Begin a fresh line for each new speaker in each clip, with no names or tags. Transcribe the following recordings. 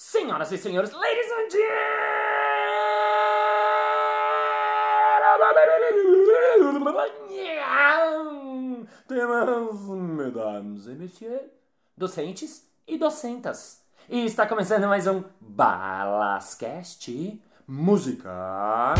Senhoras e senhores, ladies and gentlemen, mesdames e messieurs, docentes e docentas. E está começando mais um Balascast Música.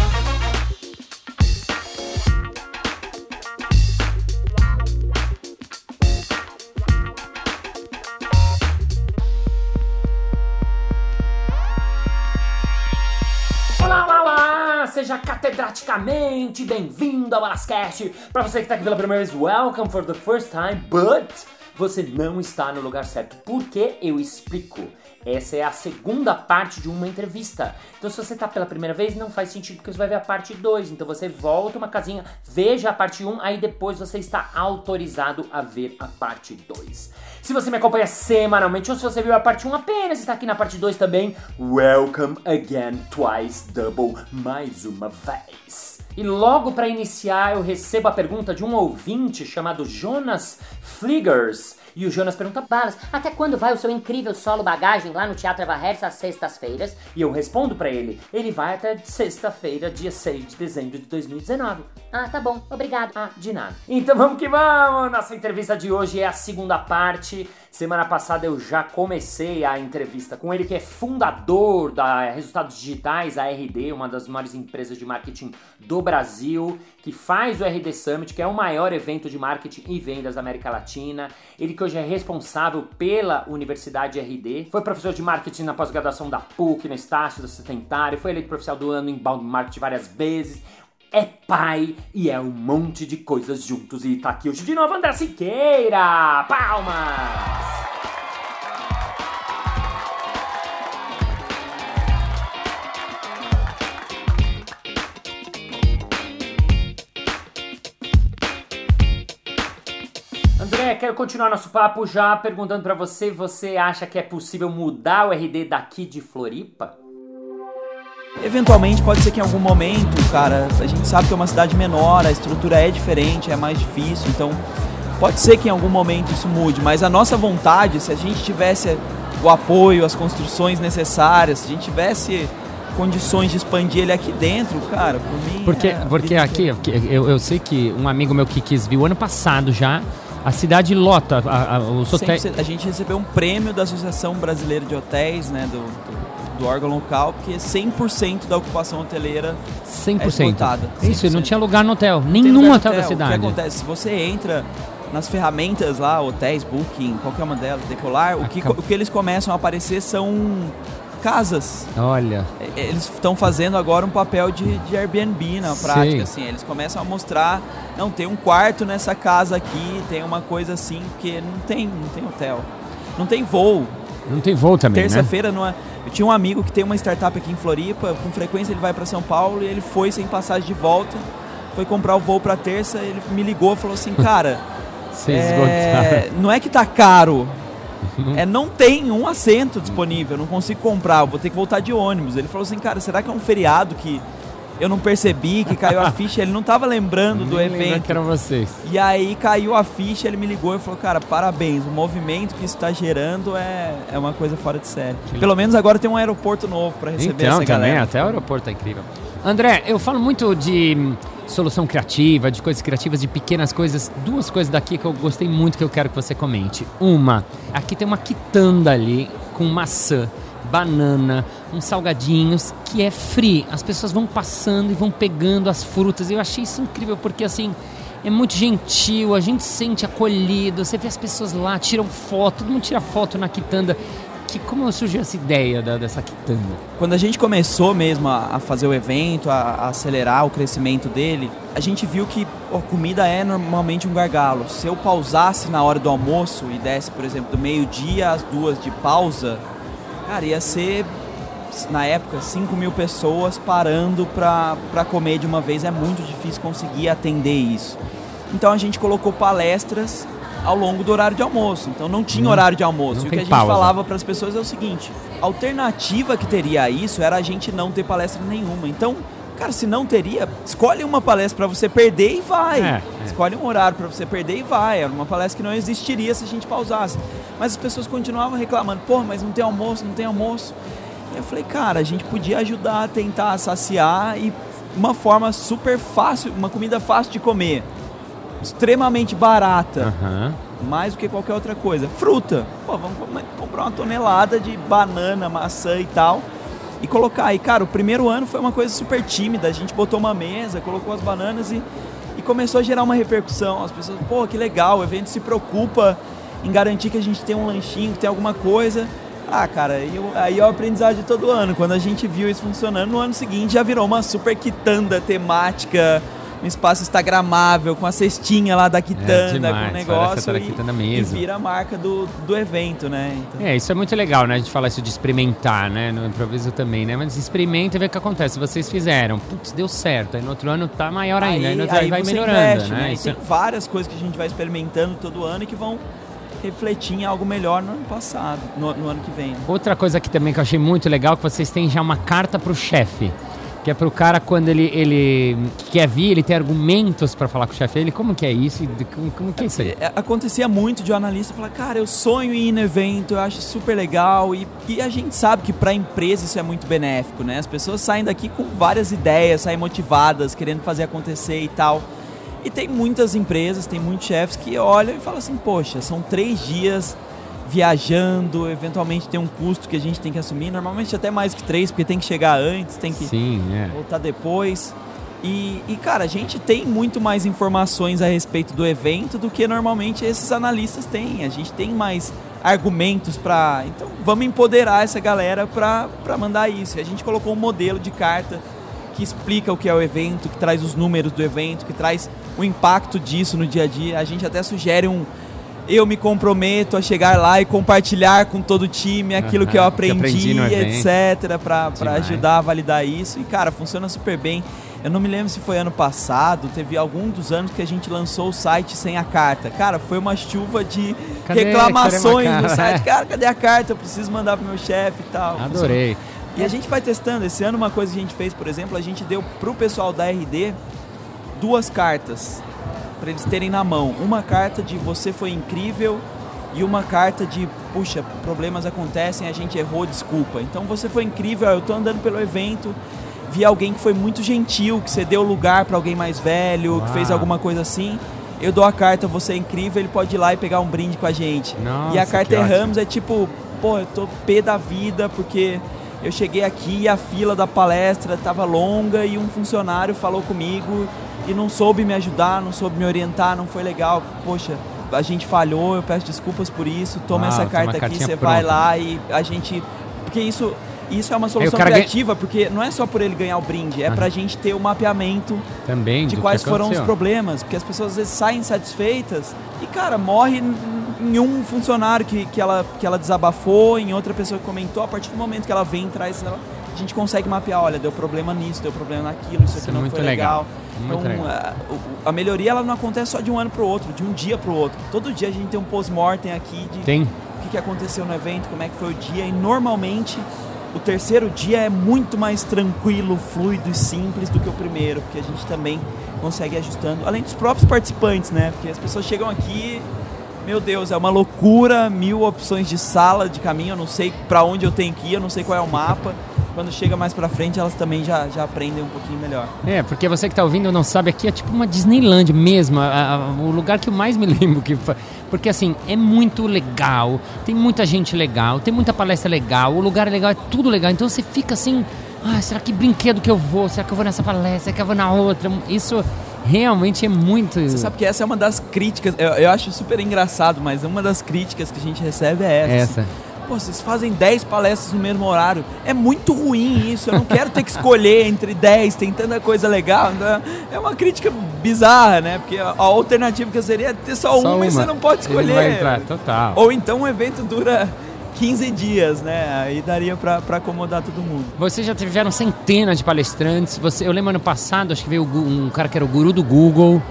Seja catedraticamente bem-vindo ao Balascast. Para você que está aqui pela primeira vez, welcome for the first time, but você não está no lugar certo. Por que eu explico? Essa é a segunda parte de uma entrevista. Então, se você está pela primeira vez, não faz sentido porque você vai ver a parte 2. Então, você volta uma casinha, veja a parte 1, um, aí depois você está autorizado a ver a parte 2. Se você me acompanha semanalmente ou se você viu a parte 1 apenas está aqui na parte 2 também, welcome again, twice, double, mais uma vez. E logo para iniciar, eu recebo a pergunta de um ouvinte chamado Jonas Fliggers. E o Jonas pergunta, Balas, até quando vai o seu incrível solo bagagem lá no Teatro Eva Hertz às sextas-feiras? E eu respondo para ele, ele vai até sexta-feira, dia 6 de dezembro de 2019. Ah, tá bom, obrigado. Ah, de nada. Então vamos que vamos! Nossa entrevista de hoje é a segunda parte. Semana passada eu já comecei a entrevista com ele, que é fundador da Resultados Digitais, a RD, uma das maiores empresas de marketing do Brasil, que faz o RD Summit, que é o maior evento de marketing e vendas da América Latina. Ele que hoje é responsável pela Universidade RD, foi professor de marketing na pós-graduação da PUC, no Estácio do Sustentário, foi eleito profissional do ano em Bound Marketing várias vezes é pai e é um monte de coisas juntos. E tá aqui hoje de novo André Siqueira! Palmas! André, quero continuar nosso papo já perguntando para você, você acha que é possível mudar o RD daqui de Floripa?
Eventualmente pode ser que em algum momento, cara, a gente sabe que é uma cidade menor, a estrutura é diferente, é mais difícil, então pode ser que em algum momento isso mude, mas a nossa vontade, se a gente tivesse o apoio, as construções necessárias, se a gente tivesse condições de expandir ele aqui dentro, cara, por mim.
Porque,
é,
porque aqui, eu, eu sei que um amigo meu que quis vir o ano passado já, a cidade lota, a, a, os hotéis.
A gente recebeu um prêmio da Associação Brasileira de Hotéis, né, do, do, do órgão local, porque 100% da ocupação hoteleira
100%.
é esgotada.
Isso,
100%.
não tinha lugar no hotel, nenhum
no
hotel da
O que
cidade.
acontece? Se você entra nas ferramentas lá, hotéis, Booking, qualquer uma delas, Decolar, o que,
Acab-
o que eles começam a aparecer são casas.
Olha,
Eles estão fazendo agora um papel de, de Airbnb na prática, assim. Eles começam a mostrar, não, tem um quarto nessa casa aqui, tem uma coisa assim, porque não tem, não tem hotel. Não tem voo.
Não tem voo também, né?
Terça-feira não é. Eu tinha um amigo que tem uma startup aqui em Floripa, com frequência ele vai para São Paulo e ele foi sem passagem de volta, foi comprar o voo para terça, ele me ligou e falou assim, cara, é, não é que tá caro, é não tem um assento disponível, não consigo comprar, vou ter que voltar de ônibus. Ele falou assim, cara, será que é um feriado que eu não percebi, que caiu a ficha? Ele não tava lembrando do evento.
que eram vocês.
E aí caiu a ficha, ele me ligou e falou, cara, parabéns, o movimento que isso está gerando é, é uma coisa fora de série. Pelo menos agora tem um aeroporto novo para receber
Então,
essa
também,
galera.
até o aeroporto é incrível. André, eu falo muito de hum, solução criativa, de coisas criativas, de pequenas coisas. Duas coisas daqui que eu gostei muito que eu quero que você comente. Uma, aqui tem uma quitanda ali com maçã, banana, uns salgadinhos que é free. As pessoas vão passando e vão pegando as frutas. Eu achei isso incrível porque assim é muito gentil, a gente se sente acolhido. Você vê as pessoas lá, tiram foto, todo mundo tira foto na quitanda. Que, como surgiu essa ideia da- dessa quitanda?
Quando a gente começou mesmo a, a fazer o evento, a, a acelerar o crescimento dele, a gente viu que a comida é normalmente um gargalo. Se eu pausasse na hora do almoço e desse, por exemplo, do meio-dia às duas de pausa, cara, ia ser, na época, 5 mil pessoas parando pra comer de uma vez. É muito difícil conseguir atender isso. Então a gente colocou palestras ao longo do horário de almoço. Então não tinha
Não-
horário de almoço. E o que a gente
pausa.
falava para as pessoas é o seguinte: a alternativa que teria a isso era a gente não ter palestra nenhuma. Então, cara, se não teria, escolhe uma palestra para você perder e vai.
É, é.
Escolhe um horário para você perder e vai. Era uma palestra que não existiria se a gente pausasse. Mas as pessoas continuavam reclamando, pô, mas não tem almoço, não tem almoço. Eu falei, cara, a gente podia ajudar a tentar saciar e uma forma super fácil, uma comida fácil de comer, extremamente barata,
Aham.
mais do que qualquer outra coisa. Fruta, pô, vamos com- comprar uma tonelada de banana, maçã e tal e colocar. aí cara, o primeiro ano foi uma coisa super tímida, a gente botou uma mesa, colocou as bananas e, e começou a gerar uma repercussão. As pessoas, pô, que legal, o evento se preocupa em garantir que a gente tem um lanchinho, que tem alguma coisa. Ah, cara, aí, eu- aí é o aprendizado de todo ano. Quando a gente viu isso funcionando, no ano seguinte já virou uma super quitanda temática, um espaço instagramável, com a cestinha lá da quitanda,
É, demais,
com o
parece
negócio.
a
E,
quitanda
e
mesmo.
vira a marca do, do evento, né? Então,
É, isso é muito legal, né? A gente fala isso de experimentar, né? No improviso também, né? Mas experimenta e vê o que acontece. Vocês fizeram, putz, deu certo. Aí no outro ano tá maior ainda. Aí, no outro aí vai
você
melhorando,
investe,
né?
E
Isso é-
tem várias coisas que a gente vai experimentando todo ano e que vão refletir em algo melhor no ano passado, no, no ano que vem.
Outra coisa aqui também que eu achei muito legal é que vocês têm já uma carta pro chefe. Que é pro cara quando ele, ele quer vir, ele tem argumentos pra falar com o chefe dele. Como que é isso? Como, como que é isso aí?
É, Acontecia muito de um analista falar, cara, eu sonho em ir no evento, eu acho super legal. E, e a gente sabe que para a empresa isso é muito benéfico, né? As pessoas saem daqui com várias ideias, saem motivadas, querendo fazer acontecer e tal. E tem muitas empresas, tem muitos chefes que olham e falam assim, poxa, são três dias viajando, eventualmente tem um custo que a gente tem que assumir, normalmente até mais que três, porque tem que chegar antes, tem que
Sim, é.
voltar depois. E, e, cara, a gente tem muito mais informações a respeito do evento do que normalmente esses analistas têm. A gente tem mais argumentos para. Então, vamos empoderar essa galera para mandar isso. E a gente colocou um modelo de carta que explica o que é o evento, que traz os números do evento, que traz o impacto disso no dia a dia. A gente até sugere um. Eu me comprometo a chegar lá e compartilhar com todo o time aquilo que eu
Aham, que
aprendi,
aprendi
etc, para ajudar a validar isso. E, cara, funciona super bem. Eu não me lembro se foi ano passado, teve algum dos anos que a gente lançou o site sem a carta. Cara, foi uma chuva de
Cadê?
reclamações
Cadê
no site. Cara, cadê a carta? Eu preciso mandar pro meu chefe e tal. Funciona. E a gente vai testando. Esse ano, uma coisa que a gente fez, por exemplo, a gente deu pro pessoal da RD duas cartas para eles terem na mão. Uma carta de você foi incrível e uma carta de puxa, problemas acontecem, a gente errou, desculpa. Então você foi incrível, eu tô andando pelo evento, vi alguém que foi muito gentil, que cedeu lugar para alguém mais velho, que fez
Uau.
alguma coisa assim. Eu dou a carta, você é incrível, ele pode ir lá e pegar um brinde com a gente.
Nossa,
e a carta
ótimo.
erramos é tipo, pô, eu tô pé da vida porque eu cheguei aqui e a fila da palestra estava longa e um funcionário falou comigo e não soube me ajudar, não soube me orientar, não foi legal. Poxa, a gente falhou, eu peço desculpas por isso. Toma
Uau,
essa carta aqui, você vai lá e a gente. Porque isso, isso é uma solução
cara ganha-
criativa, porque não é só por ele ganhar o brinde, é
Aham.
pra gente ter o mapeamento
Também.
de quais foram os problemas, porque as pessoas às vezes saem insatisfeitas e, cara, morre em um funcionário que, que, ela, que ela desabafou, em outra pessoa que comentou, a partir do momento que ela vem e traz ela, a gente consegue mapear, olha, deu problema nisso, deu problema naquilo, isso
Isso
aqui
é
não
muito
foi
legal,
legal. então,
legal.
A, melhoria ela não acontece só de um ano para o outro, de um dia para o outro. Todo dia a gente tem um post-mortem aqui de
Tem.
o que, que aconteceu no evento, como é que foi o dia. E normalmente o terceiro dia é muito mais tranquilo, fluido e simples do que o primeiro, porque a gente também consegue ir ajustando, além dos próprios participantes, né? Porque as pessoas chegam aqui, meu Deus, é uma loucura, mil opções de sala, de caminho, eu não sei para onde eu tenho que ir, eu não sei qual é o mapa. Quando chega mais pra frente, elas também já, já aprendem um pouquinho melhor.
É, porque você que tá ouvindo não sabe, aqui é tipo uma Disneyland mesmo, a- a- o lugar que eu mais me lembro. Que, porque assim, é muito legal, tem muita gente legal, tem muita palestra legal, o lugar é legal, é tudo legal. Então você fica assim, ah, será que brinquedo que eu vou? Será que eu vou nessa palestra? Será que eu vou na outra? Isso realmente é muito...
Você sabe que essa é uma das críticas, eu, eu acho super engraçado, mas uma das críticas que a gente recebe é essa.
essa.
Pô, vocês fazem 10 palestras no mesmo horário. É muito ruim isso. Eu não quero ter que escolher entre 10, tem tanta coisa legal. né? É uma crítica bizarra, né? Porque a alternativa que seria ter só,
Só
uma, e você não pode
Ele
escolher.
vai entrar, total.
Ou então um evento dura 15 dias, né? Aí daria pra, pra acomodar todo mundo.
Vocês já tiveram centenas de palestrantes. Você, eu lembro ano passado, acho que veio o um cara que era o guru do Google.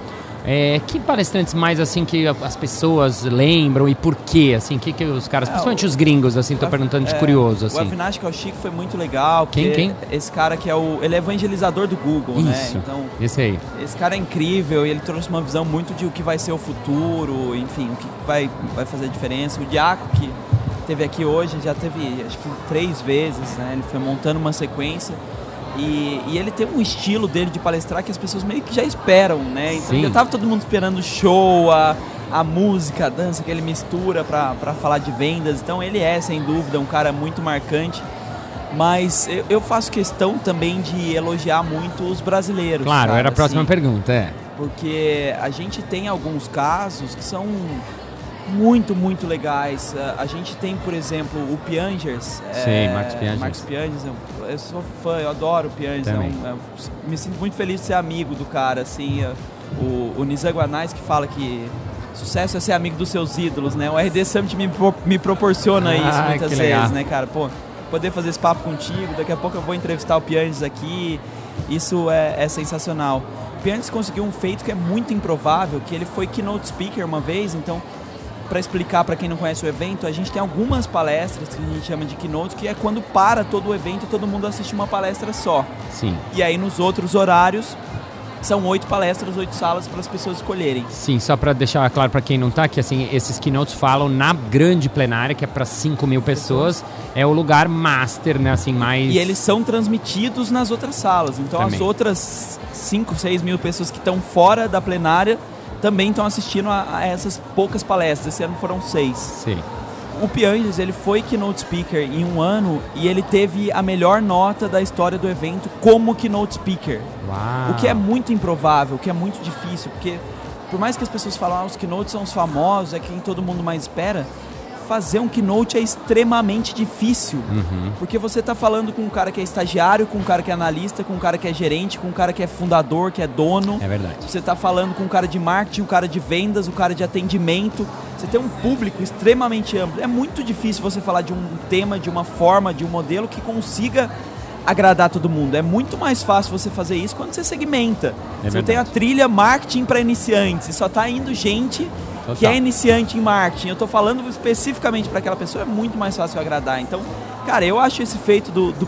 É, que palestrantes mais assim que as pessoas lembram e por quê? Assim, que, que os caras,
É,
principalmente
o-
os gringos, assim, tô
o-
perguntando de
é,
curioso,
O
assim.
Avinash Kaushik foi muito legal.
Quem, quem?
Esse cara que é o. Ele é evangelizador do Google, né?
Isso.
Então,
Esse aí.
esse cara é incrível e ele trouxe uma visão muito de o que vai ser o futuro, enfim, o que vai, vai fazer a diferença. O Diaco, que teve aqui hoje, já teve acho que três vezes, né? Ele foi montando uma sequência. E, e ele tem um estilo dele de palestrar que as pessoas meio que já esperam, né? Então
Sim.
já tava todo mundo esperando o show, a, a música, a dança que ele mistura pra pra falar de vendas. Então ele é, sem dúvida, um cara muito marcante. Mas eu, eu faço questão também de elogiar muito os brasileiros.
Claro,
cara,
era a próxima
assim,
pergunta, é.
porque a gente tem alguns casos que são muito, muito legais. A- A gente tem, por exemplo, o Piangers.
Sim, Marcos Piangers.
Marcos Piangers, eu, eu sou fã, eu adoro o Piangers. é
Também.
um- é me sinto muito feliz de ser amigo do cara, assim. é, O, o Nizam Guanais que fala que sucesso é ser amigo dos seus ídolos, né? O RD Summit me, me proporciona isso
Ah,
muitas
que
vezes,
legal.
né, cara? Pô, poder fazer esse papo contigo, daqui a pouco eu vou entrevistar o Piangers aqui. Isso é, é sensacional. O Piangers conseguiu um feito que é muito improvável, que ele foi keynote speaker uma vez, então para explicar para quem não conhece o evento, a gente tem algumas palestras que a gente chama de keynote, que é quando para todo o evento e todo mundo assiste uma palestra só.
Sim.
E aí nos outros horários são oito palestras, oito salas para as pessoas escolherem.
Sim, só pra deixar claro pra quem não tá, que assim, esses keynotes falam na grande plenária, que é pra 5 mil pessoas, é o lugar master, né, assim, mais...
E eles são transmitidos nas outras salas. Então
Também.
as outras 5, 6 mil pessoas que estão fora da plenária também estão assistindo a, a essas poucas palestras. Esse ano foram seis.
Sim.
O Pianges, ele foi keynote speaker em um ano e ele teve a melhor nota da história do evento como keynote speaker.
Uau.
O que é muito improvável, o que é muito difícil, porque por mais que as pessoas falam, ah, os keynotes são os famosos, é quem todo mundo mais espera, fazer um keynote é extremamente difícil.
Uhum.
Porque você está falando com um cara que é estagiário, com um cara que é analista, com um cara que é gerente, com um cara que é fundador, que é dono.
É verdade.
Você está falando com um cara de marketing, um cara de vendas, um cara de atendimento. Você tem um público extremamente amplo. É muito difícil você falar de um tema, de uma forma, de um modelo que consiga agradar todo mundo. É muito mais fácil você fazer isso quando você segmenta.
É
você tem a
verdade.
trilha marketing para iniciantes e só está indo gente que é iniciante em marketing. Eu estou falando especificamente para aquela pessoa, é muito mais fácil agradar. Então, cara, eu acho esse feito do, do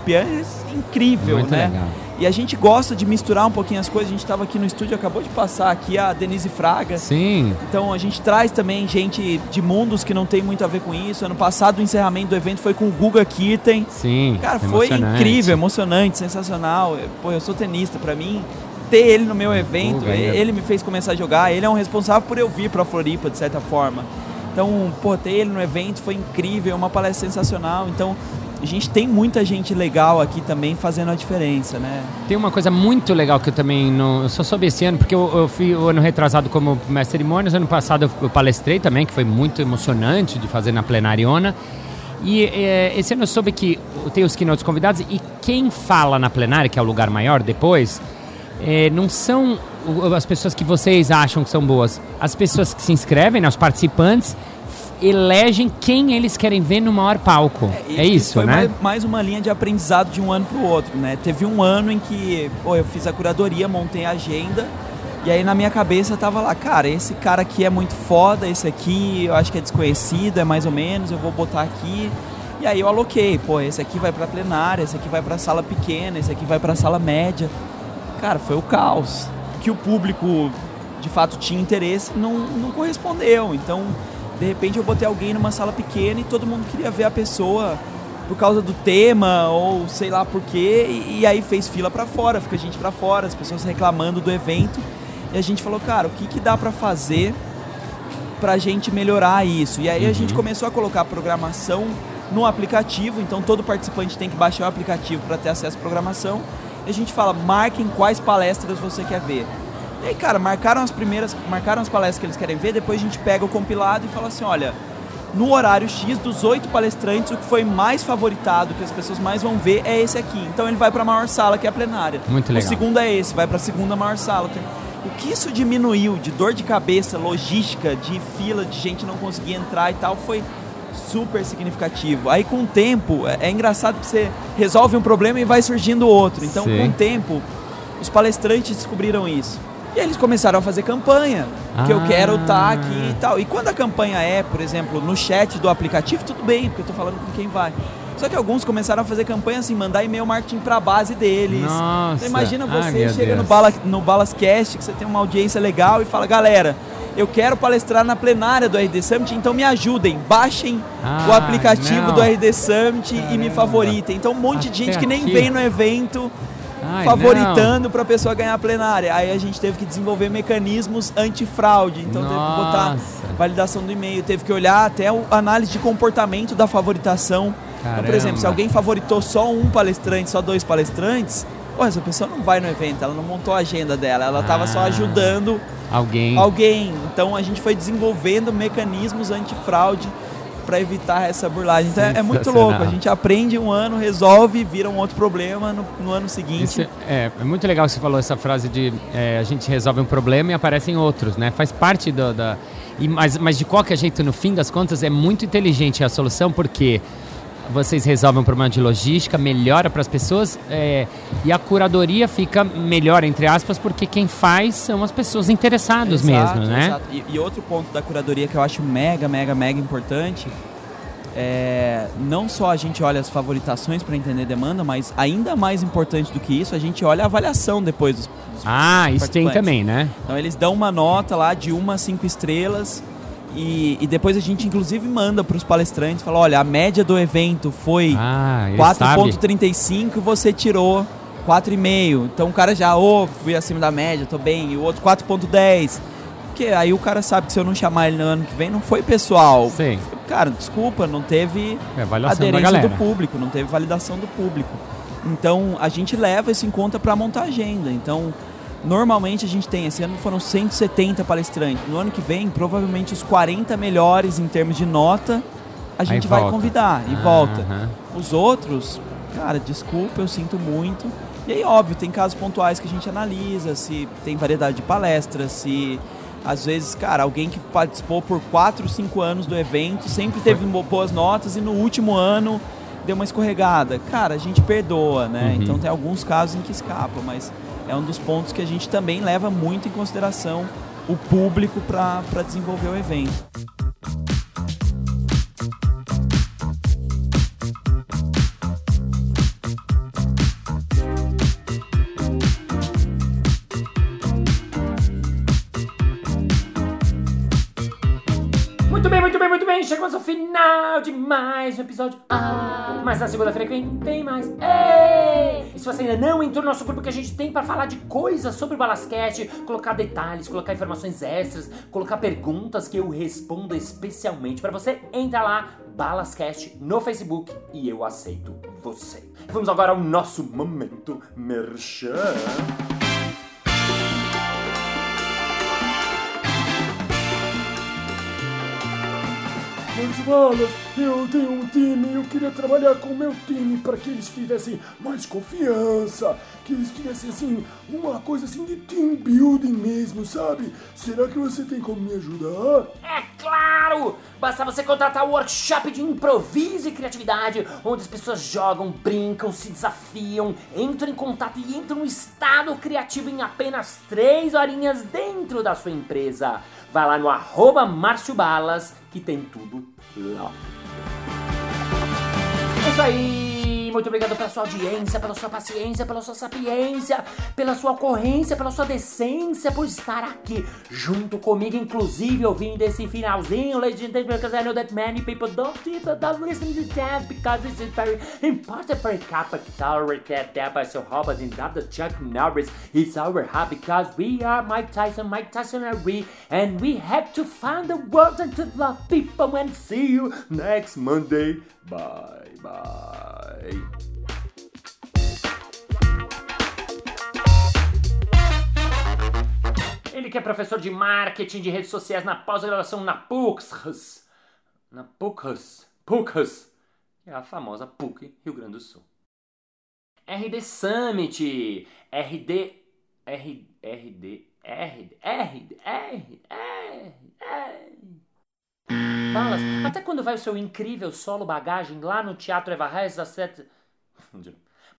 incrível,
Muito
né?
legal.
E a gente gosta de misturar um pouquinho as coisas. A gente estava aqui no estúdio, acabou de passar aqui a Denise Fraga.
Sim.
Então a gente traz também gente de mundos que não tem muito a ver com isso. Ano passado o encerramento do evento foi com o Guga Kirten.
Sim.
Cara, foi incrível, emocionante, sensacional. Pô, eu sou tenista, pra mim ter ele no meu evento,
Guga ainda.
ele me fez começar a jogar, ele é um responsável por eu vir pra Floripa de certa forma. Então, pô, ter ele no evento foi incrível, é uma palestra sensacional. Então, a gente tem muita gente legal aqui também fazendo a diferença, né?
Tem uma coisa muito legal que eu também não. Eu só soube esse ano, porque eu, eu fui o ano retrasado como mestre cerimônias, ano passado eu, eu palestrei também, que foi muito emocionante de fazer na plenariona. E é, esse ano eu soube que tem os keynotes convidados e quem fala na plenária, que é o lugar maior depois, é, não são o- as pessoas que vocês acham que são boas. As pessoas que se inscrevem, né, os participantes, elegem quem eles querem ver no maior palco. É, isso,
foi
né?
mais, mais uma linha de aprendizado de um ano pro outro, né? Teve um ano em que, pô, eu fiz a curadoria, montei a agenda, e aí na minha cabeça tava lá, cara, esse cara aqui é muito foda, esse aqui eu acho que é desconhecido, é mais ou menos, eu vou botar aqui. E aí eu aloquei, pô, esse aqui vai pra plenária, esse aqui vai pra sala pequena, esse aqui vai pra sala média. Cara, foi o caos. Que o público de fato tinha interesse não, não correspondeu. Então, de repente eu botei alguém numa sala pequena e todo mundo queria ver a pessoa por causa do tema ou sei lá por quê. E, e aí fez fila pra fora, fica gente pra fora, as pessoas reclamando do evento. E a gente falou, cara, o que, que dá pra fazer pra gente melhorar isso? E aí a gente começou a colocar programação no aplicativo, então todo participante tem que baixar o aplicativo para ter acesso à programação. E a gente fala, marquem quais palestras você quer ver. E aí, cara, marcaram as primeiras, marcaram as palestras que eles querem ver, depois a gente pega o compilado e fala assim, olha, no horário X dos oito palestrantes, o que foi mais favoritado, que as pessoas mais vão ver, é esse aqui. Então ele vai para a maior sala, que é a plenária.
Muito legal.
O segundo é esse, vai para a segunda maior sala. O que isso diminuiu de dor de cabeça, logística, de fila, de gente não conseguir entrar e tal, foi super significativo. Aí com o tempo, é, é engraçado que você resolve um problema e vai surgindo outro. Então
Sim.
com o tempo, os palestrantes descobriram isso. E eles começaram a fazer campanha, que eu
Ah.
quero estar aqui e tal. E quando a campanha é, por exemplo, no chat do aplicativo, tudo bem, porque eu tô falando com quem vai. Só que alguns começaram a fazer campanha assim, mandar e-mail marketing pra base deles.
Nossa.
Então imagina
Ai,
você
meu
chega no. Bala, no Balascast, que você tem uma audiência legal e fala, galera, eu quero palestrar na plenária do RD Summit, então me ajudem, baixem o
Ai,
aplicativo
não.
do RD Summit e me
Caramba.
favoritem. Então um monte de
Até
gente que nem
aqui.
vem no evento
Ai,
favoritando para a pessoa ganhar a plenária. Aí a gente teve que desenvolver mecanismos antifraude. Então teve que botar
Nossa.
validação do e-mail, teve que olhar até a análise de comportamento da favoritação. Então, por exemplo, se
Caramba.
alguém favoritou só um palestrante, só dois palestrantes, pô, essa pessoa não vai no evento, ela não montou a agenda dela, ela estava só
Ah.
ajudando
não. Alguém.
alguém. Então a gente foi desenvolvendo mecanismos antifraude para evitar essa burlagem. Então é, é muito louco, a gente aprende um ano, resolve, vira um outro problema no, no ano seguinte.
É, é muito legal que você falou essa frase de é, a gente resolve um problema e aparecem outros, né? Faz parte do, da. E, mas, mas de qualquer jeito, no fim das contas, é muito inteligente a solução porque vocês resolvem um problema de logística, melhora para as pessoas é, e a curadoria fica melhor, entre aspas, porque quem faz são as pessoas interessadas
Exato,
mesmo, né?
exato. E, e outro ponto da curadoria que eu acho mega, mega, mega importante é não só a gente olha as favoritações para entender demanda, mas ainda mais importante do que isso, a gente olha a avaliação depois dos, dos
Ah, isso tem também, né?
Então eles dão uma nota lá de uma a cinco estrelas e, e depois a gente inclusive manda para os palestrantes, fala, olha, a média do evento foi
Ah, ele sabe.
4.35 e você tirou 4,5. Então o cara já, ô, fui acima da média, tô bem. E o outro 4.10. Porque aí o cara sabe que se eu não chamar ele no ano que vem, não foi pessoal.
Sim.
Cara, desculpa, não teve
É
aderência do público, não teve validação do público. Então a gente leva isso em conta para montar a agenda. Então normalmente a gente tem, esse ano foram 170 palestrantes. No ano que vem, provavelmente os 40 melhores em termos de nota, a gente vai
volta.
convidar e
Aham.
volta. Os outros, cara, desculpa, eu sinto muito. E aí, óbvio, tem casos pontuais que a gente analisa, se tem variedade de palestras, se às vezes, cara, alguém que participou por 4, 5 anos do evento, sempre teve bo- boas notas e no último ano deu uma escorregada. Cara, a gente perdoa, né?
Uhum.
Então tem alguns casos em que escapa, mas é um dos pontos que a gente também leva muito em consideração o público para desenvolver o evento.
Muito bem, muito bem, muito bem. Chegamos ao final de mais um episódio. Ah, mas na segunda-feira que vem tem mais. Ei! E se você ainda não entrou no nosso grupo que a gente tem para falar de coisas sobre o Balascast, colocar detalhes, colocar informações extras, colocar perguntas que eu respondo especialmente para você, entra lá, Balascast no Facebook e eu aceito você. Vamos agora ao nosso momento merchan.
Mas Wallace, eu tenho um time e eu queria trabalhar com o meu time para que eles tivessem mais confiança, que eles tivessem assim, uma coisa assim de team building mesmo, sabe? Será que você tem como me ajudar?
É claro! Basta você contratar o workshop de improviso e criatividade, onde as pessoas jogam, brincam, se desafiam, entram em contato e entram no estado criativo em apenas três horinhas dentro da sua empresa. Vai lá no arroba Márcio Balas, que tem tudo lá. É isso aí! Muito obrigado pela sua audiência, pela sua paciência, pela sua sapiência, pela sua ocorrência, pela sua decência, por estar aqui junto comigo, inclusive ouvindo esse finalzinho, ladies and gentlemen, because I know that many people don't, don't listen to this because is very important for capital recap that by so Robbins and not the Chuck Norris. It's our hub because we are Mike Tyson, Mike Tyson are we, and we have to find the world and to love people and see you next Monday. Bye bye. Ele que é professor de marketing de redes sociais na pós-graduação na PUCS. Na PUCS. PUCS. É a famosa PUC Rio Grande do Sul. RD Summit. RD. R, RD. RD. RD. RD. RD. Balas, até quando vai o seu incrível solo bagagem lá no Teatro Eva Reis às sete...